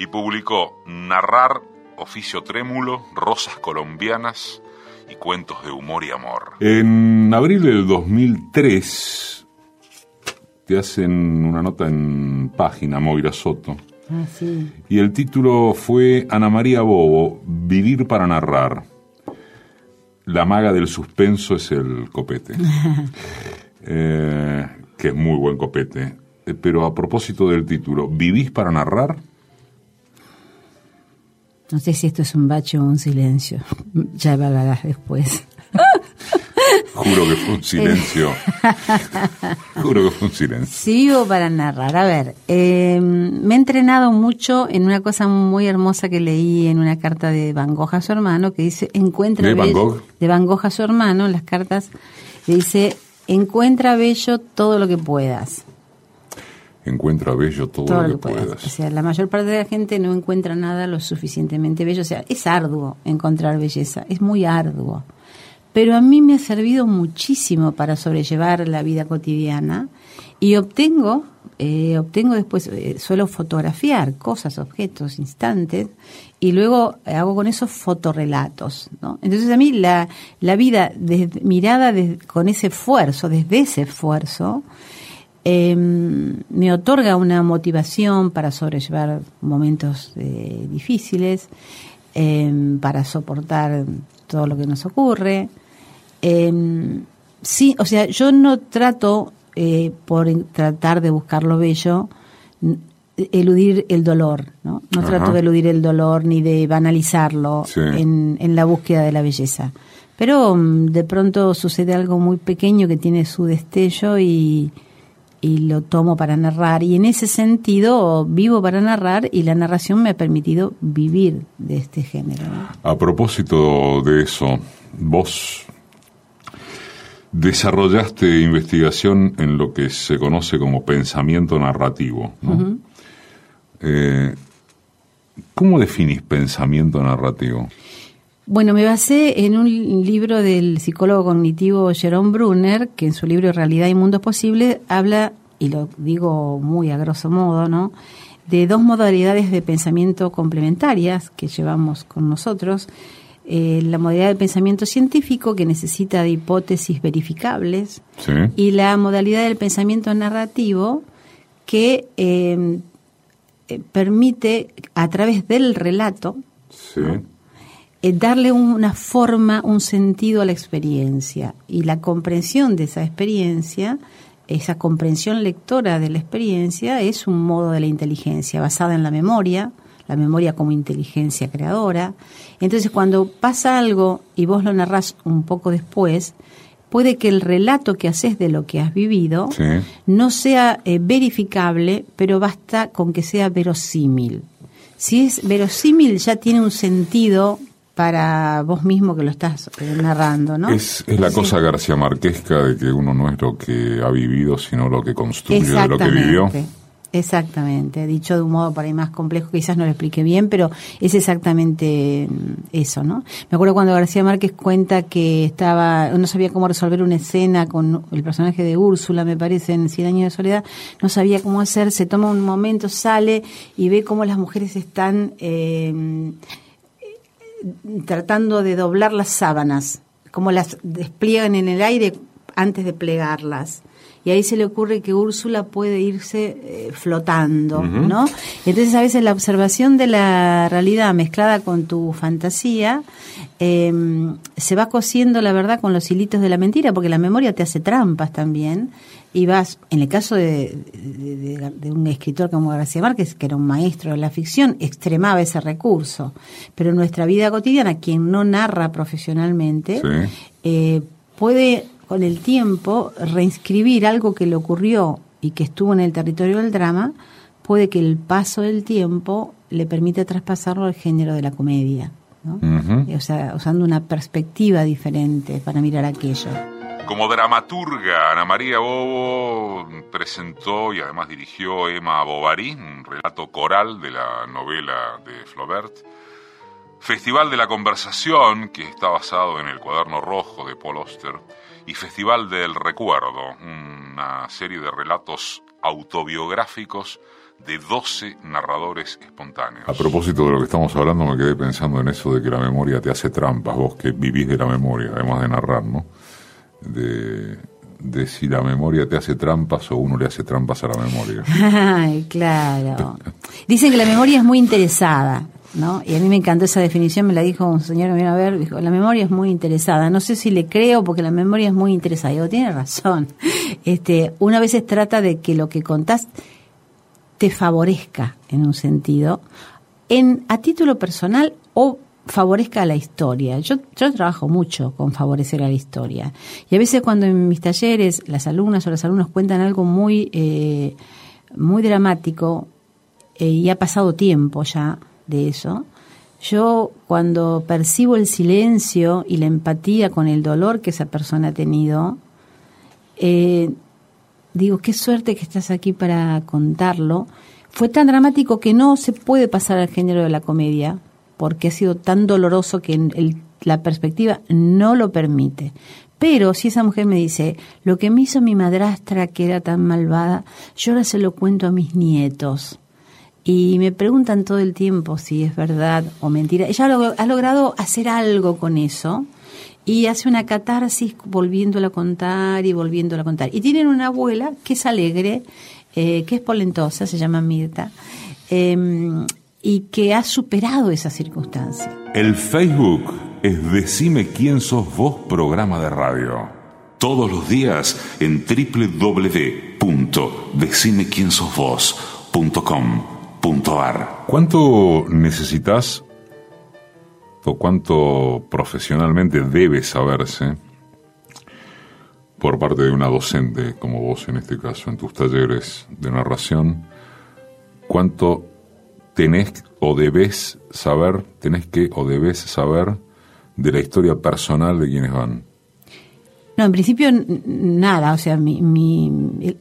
y publicó Narrar, Oficio Trémulo, Rosas Colombianas y Cuentos de Humor y Amor. En abril del 2003 te hacen una nota en página, Moira Soto. Ah, sí. Y el título fue Ana María Bobo, Vivir para narrar la maga del suspenso es el copete, eh, que es muy buen copete. Eh, pero a propósito del título, ¿vivís para narrar? No sé si esto es un bache o un silencio. Ya hablarás después. Juro que fue un silencio. Juro que fue un silencio. Sigo para narrar. A ver, eh, me he entrenado mucho en una cosa muy hermosa que leí en una carta de Van Gogh a su hermano que dice, encuentra... ¿De Van Gogh? De Van Gogh a su hermano, en las cartas, dice, encuentra bello todo lo que puedas. Encuentra bello todo, lo, que, puedas. O sea, la mayor parte de la gente no encuentra nada lo suficientemente bello. O sea, es arduo encontrar belleza, es muy arduo pero a mí me ha servido muchísimo para sobrellevar la vida cotidiana y obtengo, eh, obtengo después, eh, suelo fotografiar cosas, objetos, instantes, y luego hago con esos fotorrelatos. ¿no? Entonces a mí la, la vida mirada con ese esfuerzo, desde ese esfuerzo, em, me otorga una motivación para sobrellevar momentos eh, difíciles, em, para soportar todo lo que nos ocurre. Eh, sí, o sea, yo no trato, eh, por tratar de buscar lo bello, eludir el dolor, ¿no? No trato de eludir el dolor ni de banalizarlo en, en, la búsqueda de la belleza. Pero mm, de pronto sucede algo muy pequeño que tiene su destello y, y lo tomo para narrar. Y en ese sentido vivo para narrar y la narración me ha permitido vivir de este género. A propósito de eso, vos desarrollaste investigación en lo que se conoce como pensamiento narrativo. Eh, ¿Cómo definís pensamiento narrativo? Bueno, me basé en un libro del psicólogo cognitivo Jerome Brunner, que en su libro Realidad y Mundos Posibles habla, y lo digo muy a grosso modo, ¿no? de dos modalidades de pensamiento complementarias que llevamos con nosotros, eh, la modalidad de pensamiento científico que necesita de hipótesis verificables y la modalidad del pensamiento narrativo que eh, eh, permite a través del relato darle una forma, un sentido a la experiencia. Y la comprensión de esa experiencia esa comprensión lectora de la experiencia es un modo de la inteligencia basada en la memoria, la memoria como inteligencia creadora. Entonces, cuando pasa algo y vos lo narrás un poco después, puede que el relato que haces de lo que has vivido no sea eh, verificable, pero basta con que sea verosímil. Si es verosímil, ya tiene un sentido para vos mismo que lo estás eh, narrando, ¿no? Es, la cosa García Marquesca de que uno no es lo que ha vivido, sino lo que construye de lo que vivió. Exactamente, dicho de un modo para ahí más complejo, quizás no lo explique bien, pero es exactamente mm, eso, ¿no? Me acuerdo cuando García Márquez cuenta que estaba, no sabía cómo resolver una escena con el personaje de Úrsula, me parece, en Cien años de soledad, no sabía cómo hacer, se toma un momento, sale y ve cómo las mujeres están eh, tratando de doblar las sábanas, cómo las despliegan en el aire antes de plegarlas y ahí se le ocurre que Úrsula puede irse eh, flotando, ¿no? Entonces a veces la observación de la realidad mezclada con tu fantasía em, se va cosiendo la verdad con los hilitos de la mentira, porque la memoria te hace trampas también y vas, en el caso de, un escritor como García Márquez, que era un maestro de la ficción, extremaba ese recurso. Pero en nuestra vida cotidiana, quien no narra profesionalmente, eh, puede con el tiempo reinscribir algo que le ocurrió y que estuvo en el territorio del drama puede que el paso del tiempo le permita traspasarlo al género de la comedia. ¿no? O sea, usando una perspectiva diferente para mirar aquello. Como dramaturga, Ana María Bobo presentó y además dirigió Emma Bovary, un relato coral de la novela de Flaubert. Festival de la Conversación, que está basado en el cuaderno rojo de Paul Auster. Y Festival del Recuerdo, una serie de relatos autobiográficos de 12 narradores espontáneos. A propósito de lo que estamos hablando, me quedé pensando en eso de que la memoria te hace trampas, vos que vivís de la memoria, además de narrar, ¿no? De, de si la memoria te hace trampas o uno le hace trampas a la memoria. Ay, claro. Dicen que la memoria es muy interesada, ¿no? Y a mí me encantó esa definición, me la dijo un señor que vino a ver, dijo, la memoria es muy interesada. No sé si le creo porque la memoria es muy interesada. Digo, tiene razón. Este, una vez trata de que lo que contás te favorezca en un sentido, en a título personal o favorezca a la historia. Yo, yo trabajo mucho con favorecer a la historia. Y a veces cuando en mis talleres las alumnas o los alumnos cuentan algo muy, eh, muy dramático eh, y ha pasado tiempo ya de eso, yo cuando percibo el silencio y la empatía con el dolor que esa persona ha tenido, eh, digo, qué suerte que estás aquí para contarlo. Fue tan dramático que no se puede pasar al género de la comedia, porque ha sido tan doloroso que la perspectiva no lo permite. Pero si esa mujer me dice, lo que me hizo mi madrastra, que era tan malvada, yo ahora se lo cuento a mis nietos. Y me preguntan todo el tiempo si es verdad o mentira. Ella ha logrado hacer algo con eso y hace una catarsis volviéndola a contar y volviéndola a contar. Y tienen una abuela que es alegre, eh, que es polentosa, se llama Mirta, em, y que ha superado esa circunstancia. El Facebook es Decime quién sos vos programa de radio. Todos los días en ¿Cuánto necesitas o cuánto profesionalmente debe saberse por parte de una docente, como vos en este caso, en tus talleres de narración, cuánto tenés o debes saber, tenés que o debes saber de la historia personal de quienes van. No, en principio nada, o sea, mi, mi,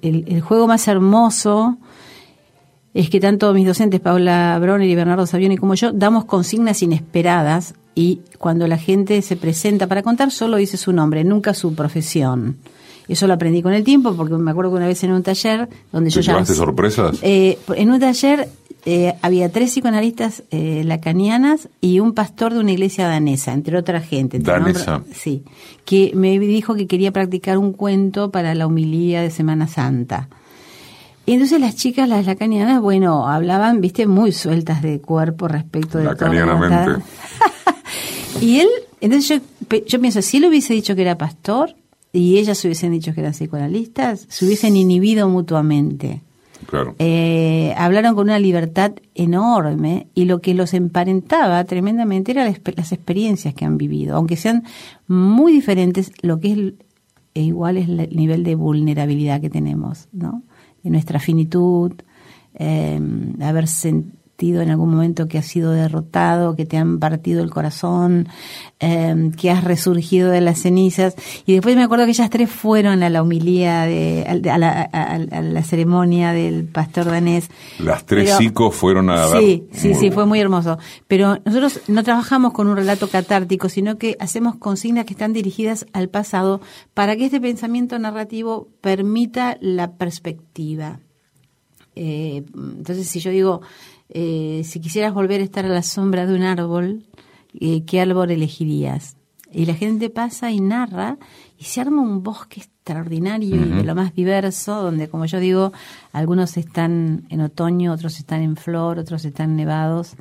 el, el, juego más hermoso es que tanto mis docentes, Paula Bronner y Bernardo Savioni, como yo, damos consignas inesperadas y cuando la gente se presenta para contar solo dice su nombre, nunca su profesión. Eso lo aprendí con el tiempo porque me acuerdo que una vez en un taller donde yo ya... sorpresas? Eh, en un taller eh, había tres psicoanalistas eh, lacanianas y un pastor de una iglesia danesa, entre otra gente. ¿Danesa? sí, que me dijo que quería practicar un cuento para la humilía de Semana Santa. Y entonces las chicas, las lacanianas, bueno, hablaban, viste, muy sueltas de cuerpo respecto de... Lacanianamente. y él, entonces yo, yo pienso, si él hubiese dicho que era pastor y ellas hubiesen dicho que eran psicoanalistas, se hubiesen inhibido mutuamente. Claro. Eh, hablaron con una libertad enorme y lo que los emparentaba tremendamente eran las, experiencias que han vivido, aunque sean muy diferentes, lo que es e igual es el nivel de vulnerabilidad que tenemos, ¿no? De nuestra finitud, eh, haber sentido en algún momento que has sido derrotado, que te han partido el corazón, em, que has resurgido de las cenizas. Y después me acuerdo que ellas tres fueron a la humilía, de, a, la, ceremonia del pastor danés. Las tres chicos fueron a... Sí, sí, sí, fue muy hermoso. Pero nosotros no trabajamos con un relato catártico, sino que hacemos consignas que están dirigidas al pasado para que este pensamiento narrativo permita la perspectiva. Eh, entonces, si yo digo, eh, si quisieras volver a estar a la sombra de un árbol, eh, ¿qué árbol elegirías? Y la gente pasa y narra y se arma un bosque extraordinario y de lo más diverso, donde, como yo digo, algunos están en otoño, otros están en flor, otros están nevados,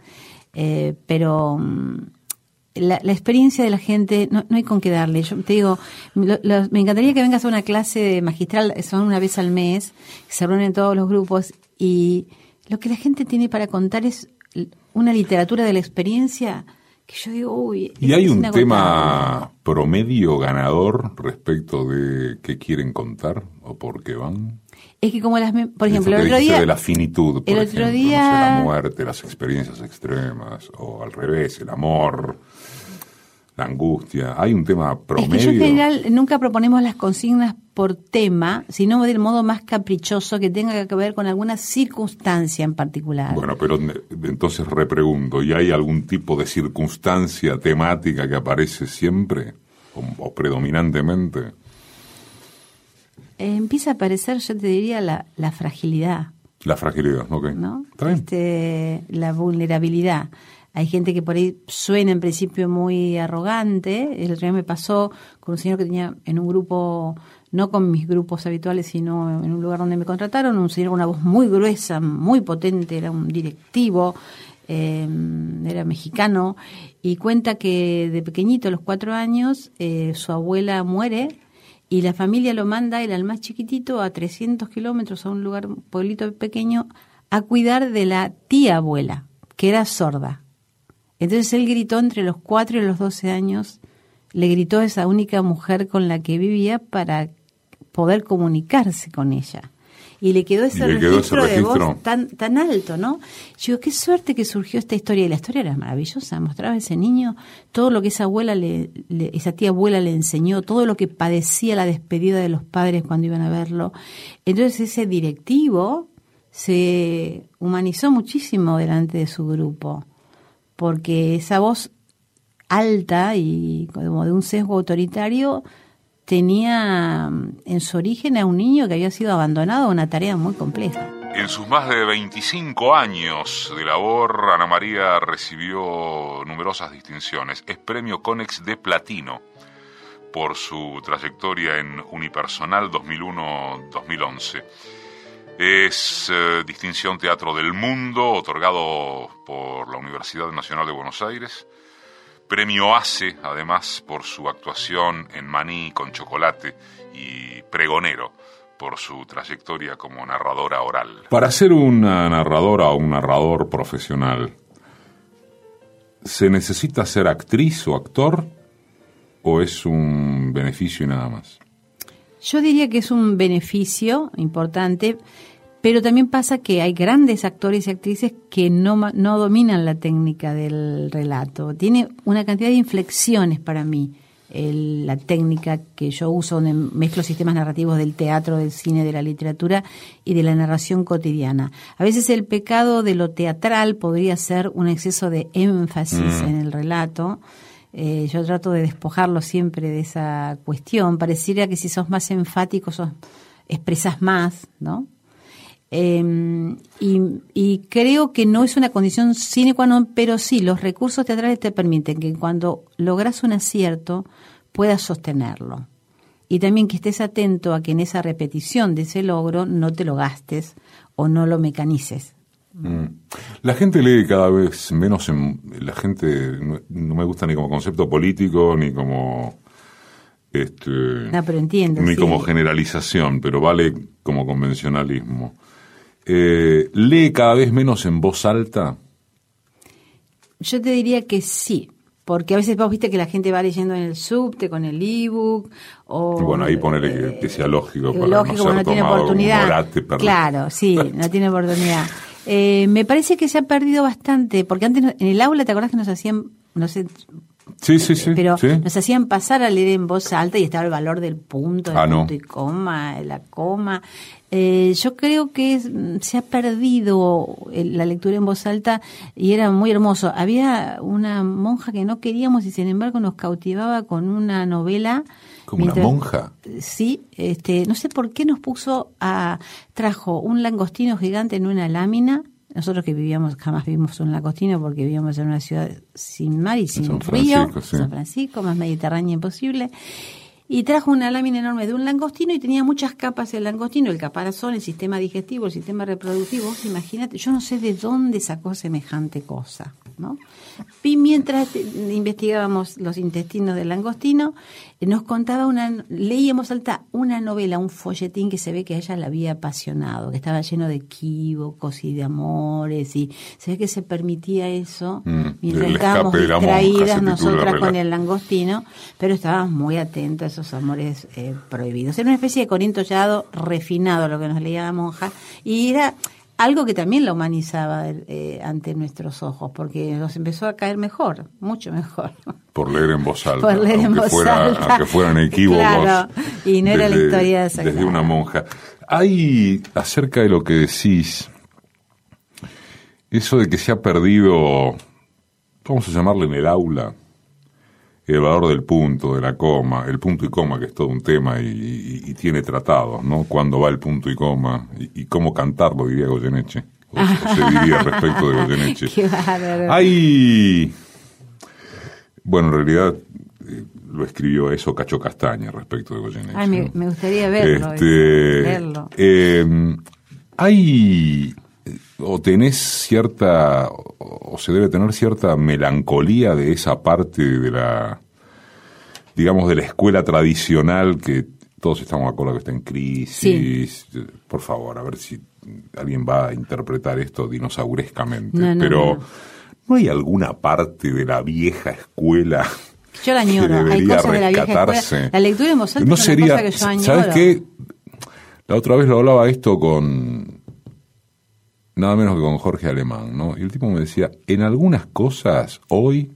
eh, pero mm, la, experiencia de la gente no, hay con qué darle. Yo te digo, me encantaría que vengas a una clase magistral, son una vez al mes, se reúnen todos los grupos y lo que la gente tiene para contar es una literatura de la experiencia que yo digo, uy. ¿Y hay un tema promedio ganador respecto de qué quieren contar o por qué van? Es que como las, por ejemplo, el otro día de la finitud, el otro día la muerte, las experiencias extremas o al revés, el amor, la angustia. Hay un tema promedio. Es que yo en general nunca proponemos las consignas por tema, sino del modo más caprichoso que tenga que ver con alguna circunstancia en particular. Bueno, pero entonces repregunto, ¿y hay algún tipo de circunstancia temática que aparece siempre o predominantemente? Eh, empieza a aparecer, yo te diría, la, la fragilidad. La fragilidad, ok. ¿no? Este, la vulnerabilidad. Hay gente que por ahí suena en principio muy arrogante. El otro día me pasó con un señor que tenía en un grupo, no con mis grupos habituales, sino en un lugar donde me contrataron, un señor con una voz muy gruesa, muy potente, era un directivo, eh, era mexicano, y cuenta que de pequeñito, a los cuatro años, eh, su abuela muere y la familia lo manda, él al más chiquitito, a 300 kilómetros, a un lugar, un pueblito pequeño, a cuidar de la tía abuela, que era sorda. Entonces él gritó entre los 4 y los 12 años, le gritó a esa única mujer con la que vivía para poder comunicarse con ella y le quedó ese, registro, de voz tan, tan alto, ¿no? Yo digo, qué suerte que surgió esta historia. Y la historia era maravillosa, mostraba a ese niño todo lo que esa abuela, le, esa tía abuela le enseñó, todo lo que padecía la despedida de los padres cuando iban a verlo. Entonces ese directivo se humanizó muchísimo delante de su grupo, porque esa voz alta y como de un sesgo autoritario tenía mm, en su origen a un niño que había sido abandonado a una tarea muy compleja. En sus más de 25 años de labor, Ana María recibió numerosas distinciones. Es premio Conex de Platino por su trayectoria en Unipersonal 2001-2011. Es eh, distinción Teatro del Mundo, otorgado por la Universidad Nacional de Buenos Aires Premio ACE, además, por su actuación en Maní con Chocolate y Pregonero, por su trayectoria como narradora oral. Para ser una narradora o un narrador profesional, ¿se necesita ser actriz o actor o es un beneficio y nada más? Yo diría que es un beneficio importante pero también pasa que hay grandes actores y actrices que no, no dominan la técnica del relato. Tiene una cantidad de inflexiones para mí. la técnica que yo uso, donde mezclo sistemas narrativos del teatro, del cine, de la literatura y de la narración cotidiana. A veces el pecado de lo teatral podría ser un exceso de énfasis mm. en el relato. Eh, yo trato de despojarlo siempre de esa cuestión. Pareciera que si sos más enfático, sos, expresas más, ¿no? Em, y, creo que no es una condición sine qua non, pero sí, los recursos teatrales te permiten que cuando logras un acierto puedas sostenerlo. Y también que estés atento a que en esa repetición de ese logro no te lo gastes o no lo mecanices. Mm. La gente lee cada vez menos, en, la gente no, me gusta ni como concepto político ni como este, pero entiendo, ni como generalización, pero vale como convencionalismo. Eh, lee cada vez menos en voz alta? Yo te diría que sí, porque a veces vos viste que la gente va leyendo en el subte con el ebook o bueno ahí ponerle que, sea lógico para lógico no, no tiene oportunidad. claro sí no tiene oportunidad eh, me parece que se ha perdido bastante porque antes en el aula te acordás que nos hacían no sé Sí, sí, sí. Pero nos hacían pasar a leer en voz alta y estaba el valor del punto, el ah, punto y coma, la coma. Eh, yo creo que se ha perdido la lectura en voz alta y era muy hermoso. Había una monja que no queríamos y sin embargo nos cautivaba con una novela. ¿Como una monja? Sí, este, no sé por qué nos puso a. trajo un langostino gigante en una lámina. Nosotros que vivíamos, jamás vivimos un langostino porque vivíamos en una ciudad sin mar y sin río, San Francisco, más mediterránea imposible y trajo una lámina enorme de un langostino y tenía muchas capas el langostino, el caparazón, el sistema digestivo, el sistema reproductivo. Imagínate, yo no sé de dónde sacó semejante cosa, ¿no? Y mientras investigábamos los intestinos del langostino, eh, nos contaba una, leíamos alta una novela, un folletín que se ve que a ella la había apasionado, que estaba lleno de equívocos y de amores, y se ve que se permitía eso mm, mientras estábamos distraídas nosotras con el langostino, pero estábamos muy atentos a esos esos amores eh, prohibidos. Era una especie de Corinto Llado refinado, lo que nos leía la monja, y era algo que también la humanizaba eh, ante nuestros ojos, porque nos empezó a caer mejor, mucho mejor. Por leer en voz alta, Por leer en voz alta. aunque fueran equívocos. Claro, y no era la historia de Desde una monja. Hay, acerca de lo que decís, eso de que se ha perdido, vamos a llamarle en el aula, el valor del punto, de la coma, el punto y coma, que es todo un tema y, tiene tratados, ¿no? Cuándo va el punto y coma y, cómo cantarlo, diría Goyeneche. O, se diría respecto de Goyeneche. Hay. Bueno, en realidad eh, lo escribió eso Cacho Castaña respecto de Goyeneche. Ay, me, gustaría verlo. Este, verlo. Eh, hay o tenés cierta, o se debe tener cierta melancolía de esa parte de la, digamos, de la escuela tradicional que todos estamos de acuerdo que está en crisis. Por favor, a ver si alguien va a interpretar esto dinosaurescamente. Pero no, hay alguna parte de la vieja escuela yo la añoro. Hay cosas de la vieja escuela. La lectura en voz no sería, que yo añoro. ¿Sabes qué? La otra vez lo hablaba esto con nada menos que con Jorge Alemán, ¿no? Y el tipo me decía, en algunas cosas hoy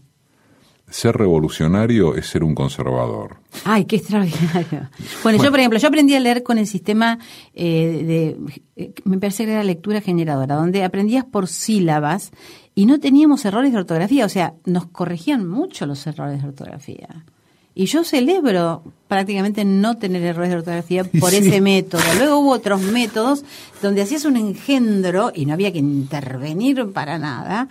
ser revolucionario es ser un conservador. Ay, qué extraordinario. Bueno, yo, por ejemplo, yo aprendí a leer con el sistema eh, de, eh, me parece que era lectura generadora, donde aprendías por sílabas y no teníamos errores de ortografía, o sea, nos corregían mucho los errores de ortografía. Y yo celebro prácticamente no tener errores de ortografía por ese método. Luego hubo otros métodos donde hacías un engendro y no había que intervenir para nada.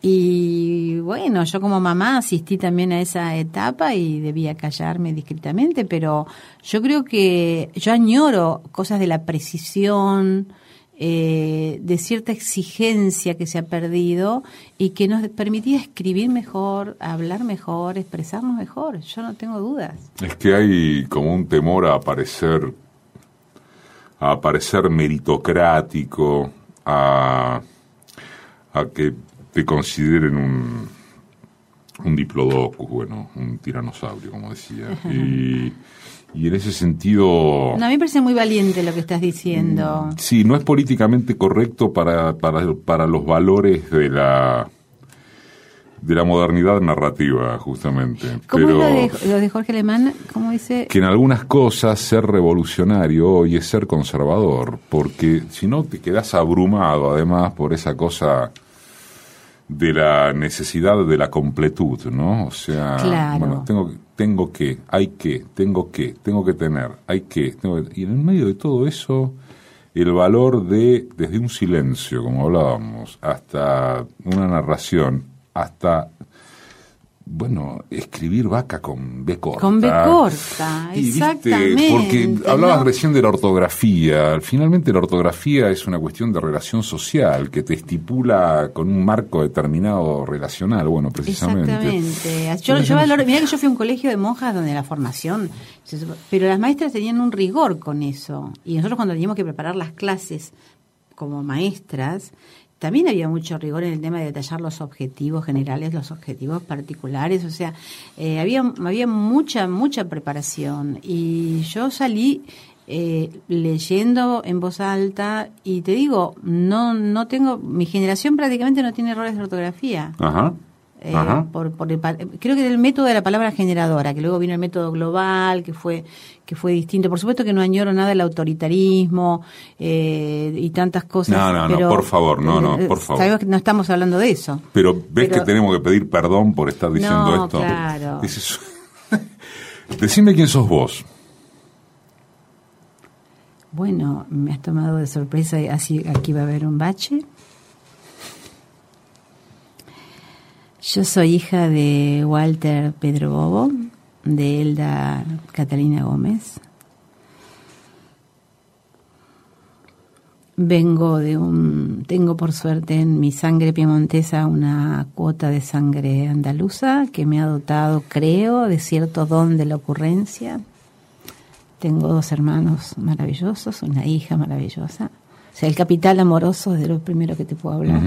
Y bueno, yo como mamá asistí también a esa etapa y debía callarme discretamente, pero yo creo que yo añoro cosas de la precisión, eh, de cierta exigencia que se ha perdido y que nos permitía escribir mejor, hablar mejor, expresarnos mejor. Yo no tengo dudas. Es que hay como un temor a aparecer, a aparecer meritocrático, a, a que te consideren un, un diplodocus, bueno, un tiranosaurio, como decía. Y y en ese sentido... No, a mí me parece muy valiente lo que estás diciendo. Mm, sí, no es políticamente correcto para, para, para los valores de la de la modernidad narrativa, justamente. ¿Cómo Pero, es lo de, Jorge Alemán? ¿Cómo dice? Que en algunas cosas ser revolucionario hoy es ser conservador, porque si no te quedas abrumado además por esa cosa de la necesidad de la completud, ¿no? O sea, bueno, tengo, tengo que, hay que, tengo que, tengo que tener, hay que, tengo y en el medio de todo eso, el valor de, desde un silencio, como hablábamos, hasta una narración, hasta bueno, escribir vaca con B corta. Con B corta, exactamente. porque hablabas recién de la ortografía. Finalmente la ortografía es una cuestión de relación social que te estipula con un marco determinado relacional, bueno, precisamente. Exactamente. Yo, yo valoro, que yo fui a un colegio de monjas donde la formación, pero las maestras tenían un rigor con eso. Y nosotros cuando teníamos que preparar las clases como maestras, también había mucho rigor en el tema de detallar los objetivos generales, los objetivos particulares, o sea, eh, había, había mucha, mucha preparación y yo salí eh, leyendo en voz alta y te digo, no, no tengo, mi generación prácticamente no tiene errores de ortografía. Ajá. Eh, por, por creo que el método de la palabra generadora, que luego vino el método global, que fue que fue distinto. Por supuesto que no añoro nada del autoritarismo eh, y tantas cosas. No, no, no, por favor, no, no, eh, por favor. Sabemos que no estamos hablando de eso. Pero ves que tenemos que pedir perdón por estar diciendo no, esto. Claro. Decime quién sos vos. Bueno, me has tomado de sorpresa, así aquí va a haber un bache. Yo soy hija de Walter Pedro Bobo, de Elda Catalina Gómez. Vengo de un, tengo por suerte en mi sangre piemontesa una cuota de sangre andaluza que me ha dotado, creo, de cierto don de la ocurrencia. Tengo dos hermanos maravillosos, una hija maravillosa. O sea, el capital amoroso es de lo primero que te puedo hablar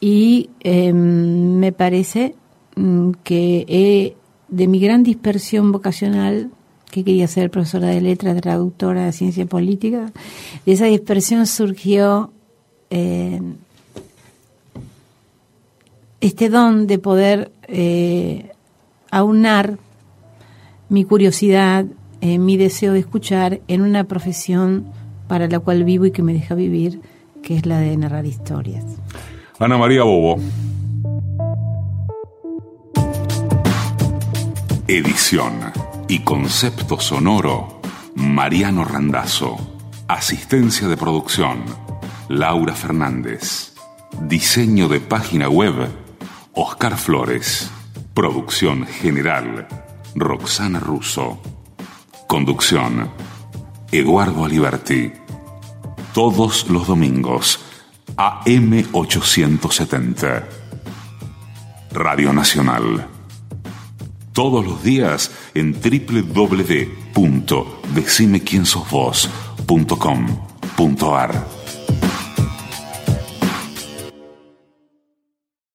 y em, me parece mm, que de mi gran dispersión vocacional que quería ser profesora de letras, traductora de ciencia política. De esa dispersión surgió eh, este don de poder eh, aunar mi curiosidad, eh, mi deseo de escuchar en una profesión para la cual vivo y que me deja vivir, que es la de narrar historias. Ana María Bobo. Edición y concepto sonoro, Mariano Randazzo. Asistencia de producción, Laura Fernández. Diseño de página web, Oscar Flores. Producción general, Roxana Russo. Conducción, Eduardo Aliberti. Todos los domingos, AM870. Radio Nacional. Todos los días en www.decimequiensosvos.com.ar.